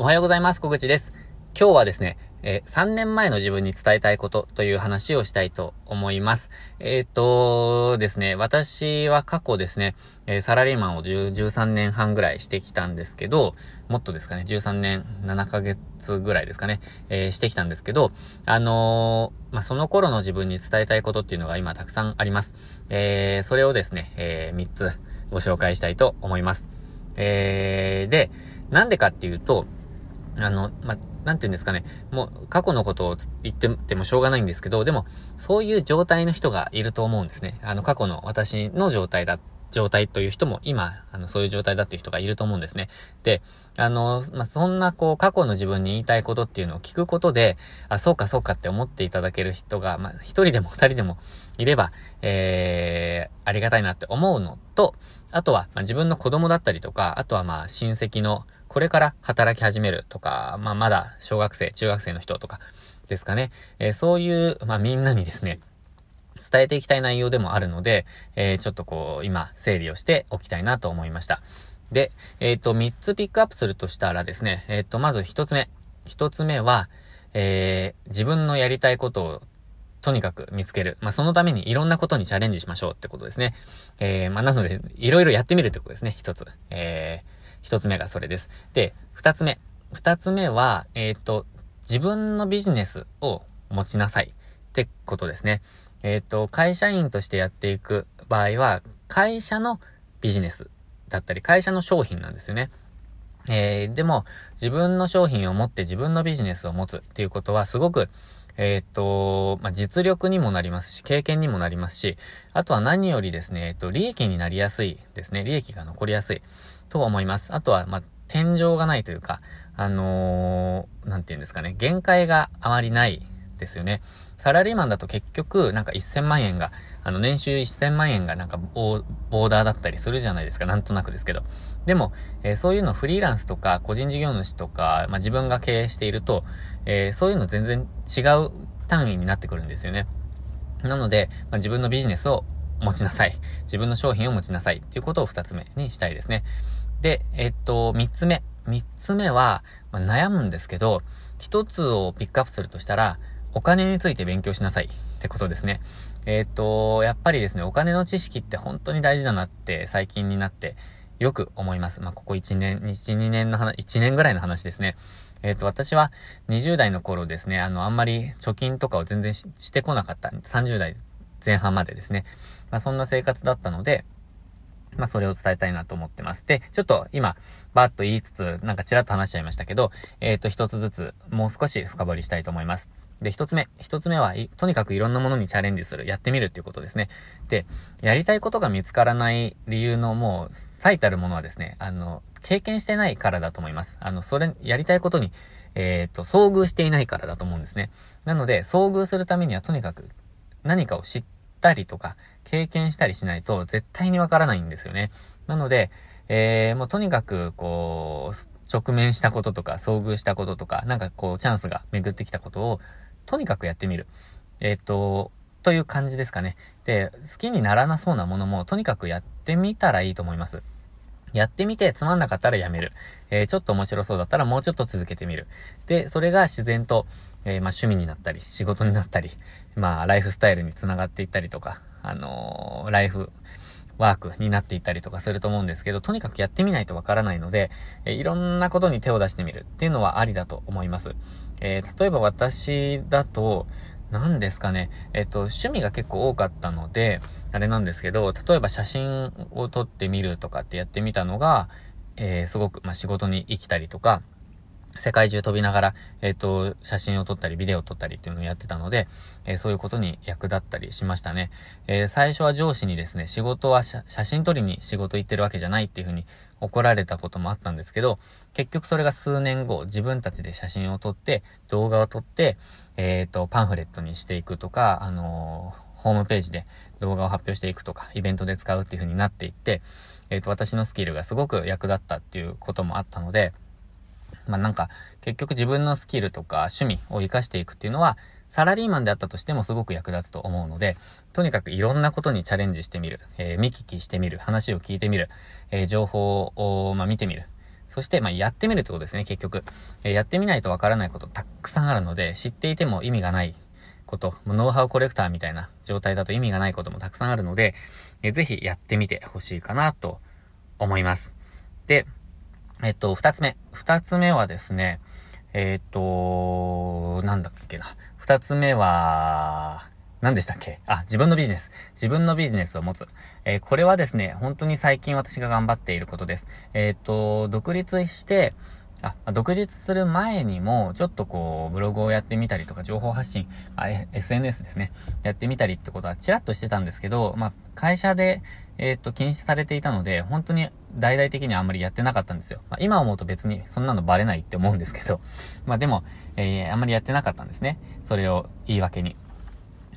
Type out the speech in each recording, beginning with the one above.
おはようございます。小口です。今日はですね、えー、3年前の自分に伝えたいことという話をしたいと思います。えっ、とですね、私は過去ですね、えー、サラリーマンを13年半ぐらいしてきたんですけど、もっとですかね、13年7ヶ月ぐらいですかね、えしてきたんですけど、あのまあ、その頃の自分に伝えたいことっていうのが今たくさんあります。えそれをですね、え3つご紹介したいと思います。えで、なんでかっていうと、あの、まなんて言うんですかね。もう、過去のことを言っててもしょうがないんですけど、でも、そういう状態の人がいると思うんですね。あの、過去の私の状態だ、状態という人も、今、あの、そういう状態だっていう人がいると思うんですね。で、あの、ま、そんな、こう、過去の自分に言いたいことっていうのを聞くことで、あ、そうかそうかって思っていただける人が、まあ、一人でも二人でもいれば、えー、ありがたいなって思うのと、あとは、ま、自分の子供だったりとか、あとはま、親戚の、これから働き始めるとか、まあ、まだ小学生、中学生の人とかですかね。えー、そういう、まあ、みんなにですね、伝えていきたい内容でもあるので、えー、ちょっとこう、今、整理をしておきたいなと思いました。で、えっ、ー、と、3つピックアップするとしたらですね、えっ、と、まず1つ目。1つ目は、え自分のやりたいことをとにかく見つける。まあ、そのためにいろんなことにチャレンジしましょうってことですね。えー、まあ、なので、いろいろやってみるってことですね、一つ。えー、一つ目がそれです。で、二つ目。二つ目は、えっ、ー、と、自分のビジネスを持ちなさいってことですね。えっ、ー、と、会社員としてやっていく場合は、会社のビジネスだったり、会社の商品なんですよね。えー、でも、自分の商品を持って自分のビジネスを持つっていうことは、すごく、えっ、と、まあ、実力にもなりますし、経験にもなりますし、あとは何よりですね、えっ、と、利益になりやすいですね。利益が残りやすい。とは思います。あとは、まあ、天井がないというか、あのー、なんて言うんですかね、限界があまりないですよね。サラリーマンだと結局、なんか1000万円が、あの、年収1000万円がなんかボーダーだったりするじゃないですか。なんとなくですけど。でも、えー、そういうのフリーランスとか、個人事業主とか、まあ、自分が経営していると、えー、そういうの全然違う単位になってくるんですよね。なので、まあ、自分のビジネスを持ちなさい。自分の商品を持ちなさい。っていうことを二つ目にしたいですね。で、えっと、三つ目。三つ目は、まあ、悩むんですけど、一つをピックアップするとしたら、お金について勉強しなさいってことですね。えっと、やっぱりですね、お金の知識って本当に大事だなって最近になってよく思います。まあ、ここ1年、1、2年の話、1年ぐらいの話ですね。えっ、と、私は20代の頃ですね、あの、あんまり貯金とかを全然してこなかった。30代前半までですね。まあ、そんな生活だったので、まあ、それを伝えたいなと思ってます。で、ちょっと今、バーッと言いつつ、なんかちらっと話しちゃいましたけど、えっ、ー、と、一つずつ、もう少し深掘りしたいと思います。で、一つ目。一つ目は、とにかくいろんなものにチャレンジする。やってみるっていうことですね。で、やりたいことが見つからない理由のもう、最たるものはですね、あの、経験してないからだと思います。あの、それ、やりたいことに、えっ、と、遭遇していないからだと思うんですね。なので、遭遇するためにはとにかく何かを知ったりとか、経験したりしないと絶対にわからないんですよね。なので、えー、もうとにかく、こう、直面したこととか、遭遇したこととか、なんかこう、チャンスが巡ってきたことを、とにかくやってみる。えっ、ー、と、という感じですかね。で、好きにならなそうなものも、とにかくやってみたらいいと思います。やってみてつまんなかったらやめる。えー、ちょっと面白そうだったらもうちょっと続けてみる。で、それが自然と、えー、まあ趣味になったり、仕事になったり、まあライフスタイルにつながっていったりとか、あのー、ライフ、ワークになっていったりとかすると思うんですけど、とにかくやってみないとわからないので、え、いろんなことに手を出してみるっていうのはありだと思います。えー、例えば私だと、何ですかね。えっと、趣味が結構多かったので、あれなんですけど、例えば写真を撮ってみるとかってやってみたのが、えー、すごく、まあ、仕事に生きたりとか、世界中飛びながら、えっ、ー、と、写真を撮ったり、ビデオを撮ったりっていうのをやってたので、えー、そういうことに役立ったりしましたね。えー、最初は上司にですね、仕事は写真撮りに仕事行ってるわけじゃないっていうふうに怒られたこともあったんですけど、結局それが数年後、自分たちで写真を撮って、動画を撮って、えっ、と、パンフレットにしていくとか、あのホームページで動画を発表していくとか、イベントで使うっていう風になっていって、えっ、と、私のスキルがすごく役立ったっていうこともあったので、まあなんか、結局自分のスキルとか趣味を活かしていくっていうのは、サラリーマンであったとしてもすごく役立つと思うので、とにかくいろんなことにチャレンジしてみる、えー、見聞きしてみる、話を聞いてみる、えー、情報を、まあ、見てみる。そして、まあ、やってみるってことですね、結局。えー、やってみないとわからないことたくさんあるので、知っていても意味がないこと、ノウハウコレクターみたいな状態だと意味がないこともたくさんあるので、えー、ぜひやってみてほしいかなと思います。で、えっと、二つ目。二つ目はですね、えっと、なんだっけな。二つ目は、何でしたっけ？あ、自分のビジネス。自分のビジネスを持つ。えー、これはですね、本当に最近私が頑張っていることです。えっ、ー、と、独立して、あ、独立する前にも、ちょっとこう、ブログをやってみたりとか、情報発信、あ、SNS ですね。やってみたりってことは、ちらっとしてたんですけど、まあ、会社で、えっ、と、禁止されていたので、本当に大々的にあんまりやってなかったんですよ。まあ、今思うと別にそんなのバレないって思うんですけど、まあでも、えー、あんまりやってなかったんですね。それを言い訳に。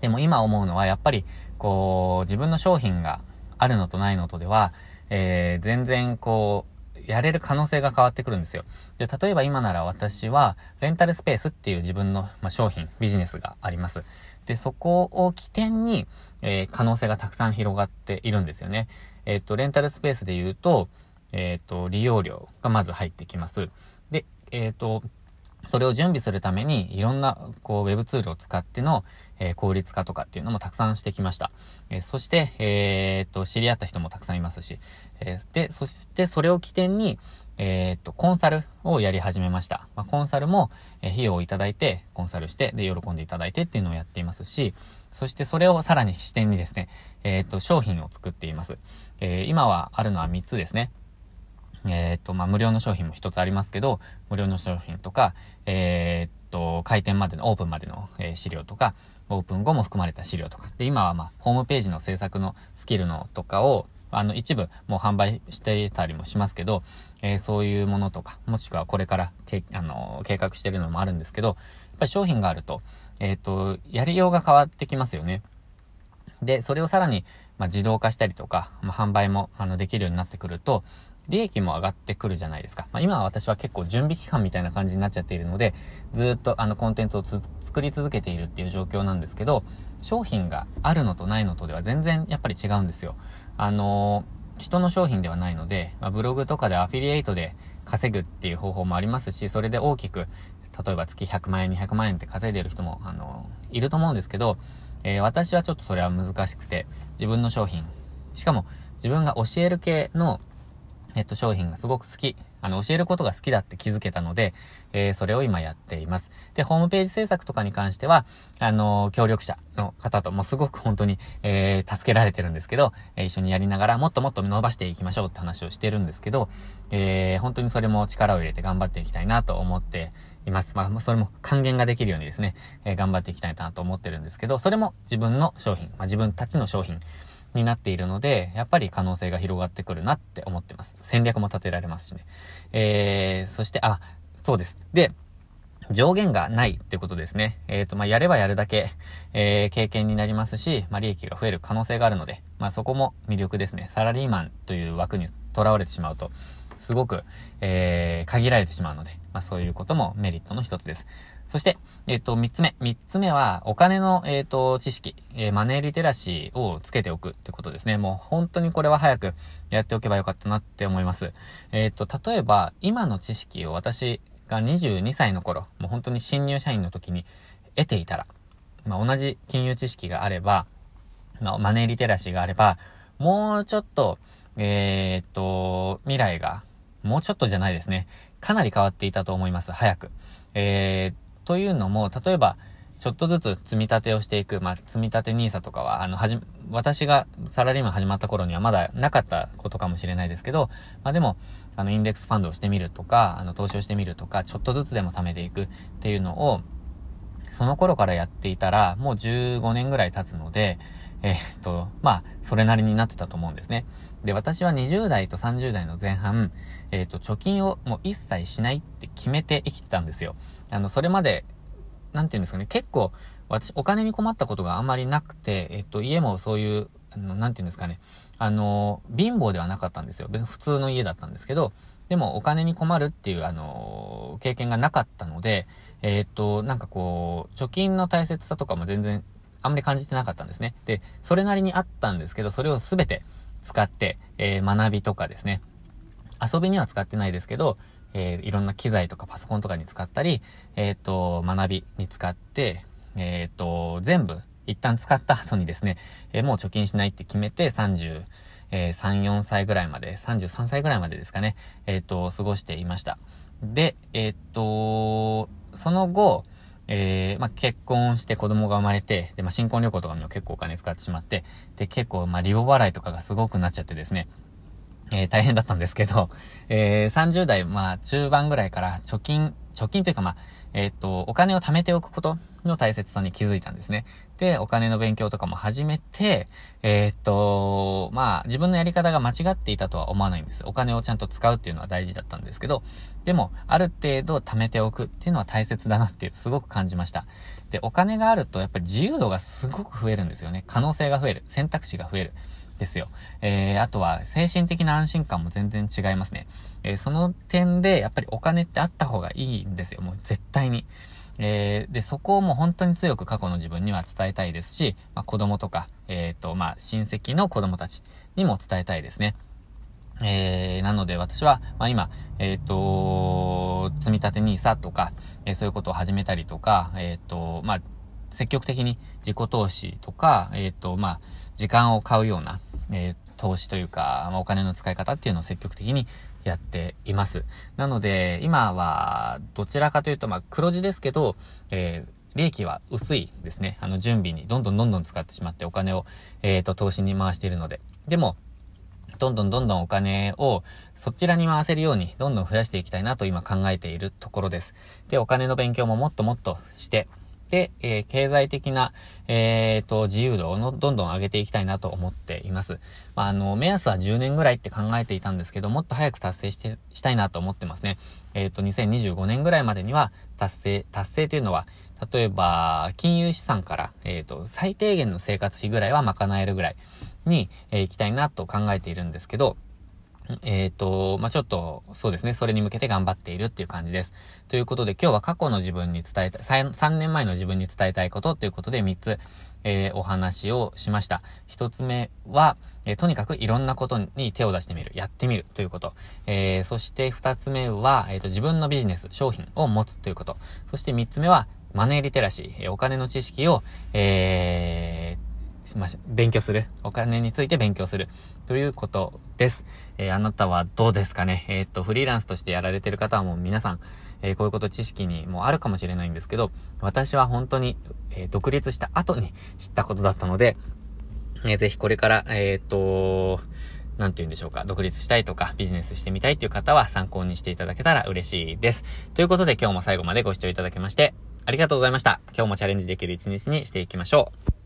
でも今思うのは、やっぱり、こう、自分の商品があるのとないのとでは、えー、全然こう、やれる可能性が変わってくるんですよ。で、例えば今なら私は、レンタルスペースっていう自分の、まあ、商品、ビジネスがあります。で、そこを起点に、えー、可能性がたくさん広がっているんですよね。えっ、ー、と、レンタルスペースで言うと、えっ、ー、と、利用料がまず入ってきます。で、えっ、と、それを準備するために、いろんな、こう、ウェブツールを使っての、えー、効率化とかっていうのもたくさんしてきました。えー、そして、えー、っと、知り合った人もたくさんいますし、えで、そしてそれを起点に、えっと、コンサルをやり始めました。まあ、コンサルも、え費用をいただいて、コンサルして、で、喜んでいただいてっていうのをやっていますし、そしてそれをさらに視点にですね、えっと、商品を作っています。え今はあるのは3つですね。えっ、と、まあ、無料の商品も一つありますけど、無料の商品とか、えっ、と、開店までの、オープンまでの、えー、資料とか、オープン後も含まれた資料とか。で、今はまあ、ホームページの制作のスキルのとかを、あの、一部もう販売してたりもしますけど、えー、そういうものとか、もしくはこれからけ、あの、計画してるのもあるんですけど、やっぱり商品があると、えっ、と、やりようが変わってきますよね。で、それをさらに、まあ、自動化したりとか、まあ、販売も、あの、できるようになってくると、利益も上がってくるじゃないですか。まあ、今は私は結構準備期間みたいな感じになっちゃっているので、ずっとあのコンテンツを作り続けているっていう状況なんですけど、商品があるのとないのとでは全然やっぱり違うんですよ。あのー、人の商品ではないので、まあ、ブログとかでアフィリエイトで稼ぐっていう方法もありますし、それで大きく、例えば月100万円、200万円って稼いでる人も、あのー、いると思うんですけど、えー、私はちょっとそれは難しくて、自分の商品、しかも自分が教える系のえっと、商品がすごく好き。あの、教えることが好きだって気づけたので、えー、それを今やっています。で、ホームページ制作とかに関しては、あのー、協力者の方ともすごく本当に、えー、助けられてるんですけど、えー、一緒にやりながらもっともっと伸ばしていきましょうって話をしてるんですけど、えー、本当にそれも力を入れて頑張っていきたいなと思っています。まあ、それも還元ができるようにですね、えー、頑張っていきたいなと思ってるんですけど、それも自分の商品、まあ、自分たちの商品、になっているので、やっぱり可能性が広がってくるなって思ってます。戦略も立てられますしね。えー、そして、あ、そうです。で、上限がないってことですね。えっ、ー、と、まあ、やればやるだけ、えー、経験になりますし、まあ、利益が増える可能性があるので、まあ、そこも魅力ですね。サラリーマンという枠にとらわれてしまうと、すごく、えー、限られてしまうので、まあ、そういうこともメリットの一つです。そして、えっ、ー、と、三つ目。三つ目は、お金の、えっ、ー、と、知識、えー、マネーリテラシーをつけておくってことですね。もう、本当にこれは早くやっておけばよかったなって思います。えっ、と、例えば、今の知識を私が22歳の頃、もう本当に新入社員の時に得ていたら、まあ、同じ金融知識があれば、まあ、マネーリテラシーがあれば、もうちょっと、えっと、未来が、もうちょっとじゃないですね。かなり変わっていたと思います。早く。えー、というのも、例えば、ちょっとずつ積み立てをしていく、まあ、積み立て NISA とかは、あの、はじ、私がサラリーマン始まった頃にはまだなかったことかもしれないですけど、まあでも、あの、インデックスファンドをしてみるとか、あの、投資をしてみるとか、ちょっとずつでも貯めていくっていうのを、その頃からやっていたら、もう15年ぐらい経つので、えー、っと、まあ、それなりになってたと思うんですね。で、私は20代と30代の前半、えー、っと、貯金をもう一切しないって決めて生きてたんですよ。あの、それまで、なんて言うんですかね、結構、私、お金に困ったことがあんまりなくて、えっと、家もそういう、あの、なんて言うんですかね、あの、貧乏ではなかったんですよ。別に普通の家だったんですけど、でもお金に困るっていう、あの、経験がなかったので、えっと、なんかこう、貯金の大切さとかも全然あんまり感じてなかったんですね。で、それなりにあったんですけど、それをすべて使って、えー、学びとかですね、遊びには使ってないですけど、えー、いろんな機材とかパソコンとかに使ったり、えっ、ー、と、学びに使って、えっ、と、全部、一旦使った後にですね、えもう貯金しないって決めて、30、え3、4歳ぐらいまで、33歳ぐらいまでですかね、えっ、と、過ごしていました。で、えっ、と、その後、えー、まあ、結婚して子供が生まれて、で、まあ、新婚旅行とかにも結構お金使ってしまって、で、結構、まあ、利用払いとかがすごくなっちゃってですね、えー、大変だったんですけど、えー、30代、まあ、中盤ぐらいから貯金、貯金というかまあ、えっ、と、お金を貯めておくことの大切さに気づいたんですね。で、お金の勉強とかも始めて、えっ、と、まあ、自分のやり方が間違っていたとは思わないんです。お金をちゃんと使うっていうのは大事だったんですけど、でも、ある程度貯めておくっていうのは大切だなって、すごく感じました。で、お金があると、やっぱり自由度がすごく増えるんですよね。可能性が増える。選択肢が増える。ですよ。えー、あとは精神的な安心感も全然違いますね。えー、その点で、やっぱりお金ってあった方がいいんですよ。もう絶対に。えー、で、そこをもう本当に強く過去の自分には伝えたいですし、まあ、子供とか、えっ、ー、と、まあ、親戚の子供たちにも伝えたいですね。えー、なので私は、まあ、今、えっ、ー、と、積立 NISA とか、えー、そういうことを始めたりとか、えっ、ー、と、まあ、積極的に自己投資とか、えっ、と、まあ、時間を買うような、え投資というか、まあ、お金の使い方っていうのを積極的にやっています。なので、今は、どちらかというと、まあ、黒字ですけど、えー、利益は薄いですね。あの、準備にどんどんどんどん使ってしまってお金を、えっ、ー、と、投資に回しているので。でも、どんどんどんどんお金をそちらに回せるようにどんどん増やしていきたいなと今考えているところです。で、お金の勉強ももっともっとして、えー、経済的な、えー、と、自由度をのどんどん上げていきたいなと思っています。まあ、あの、目安は10年ぐらいって考えていたんですけど、もっと早く達成して、したいなと思ってますね。えっ、ー、と、2025年ぐらいまでには達成、達成というのは、例えば、金融資産から、えっ、ー、と、最低限の生活費ぐらいは賄えるぐらいに、えー、行きたいなと考えているんですけど、えっ、ー、と、まあ、ちょっと、そうですね、それに向けて頑張っているっていう感じです。ということで、今日は過去の自分に伝えたい、3, 3年前の自分に伝えたいことということで3つ、えー、お話をしました。1つ目は、えー、とにかくいろんなことに手を出してみる、やってみるということ。えー、そして2つ目は、えっ、と、自分のビジネス、商品を持つということ。そして3つ目は、マネーリテラシー、お金の知識を、えー、まし、勉強する。お金について勉強する。ということです。えー、あなたはどうですかね？えー、っと、フリーランスとしてやられてる方はもう皆さん、えー、こういうこと知識にもあるかもしれないんですけど、私は本当に、え独立した後に知ったことだったので、えー、ぜひこれから、えっと、なんて言うんでしょうか、独立したいとか、ビジネスしてみたいっていう方は参考にしていただけたら嬉しいです。ということで今日も最後までご視聴いただきまして、ありがとうございました。今日もチャレンジできる一日にしていきましょう。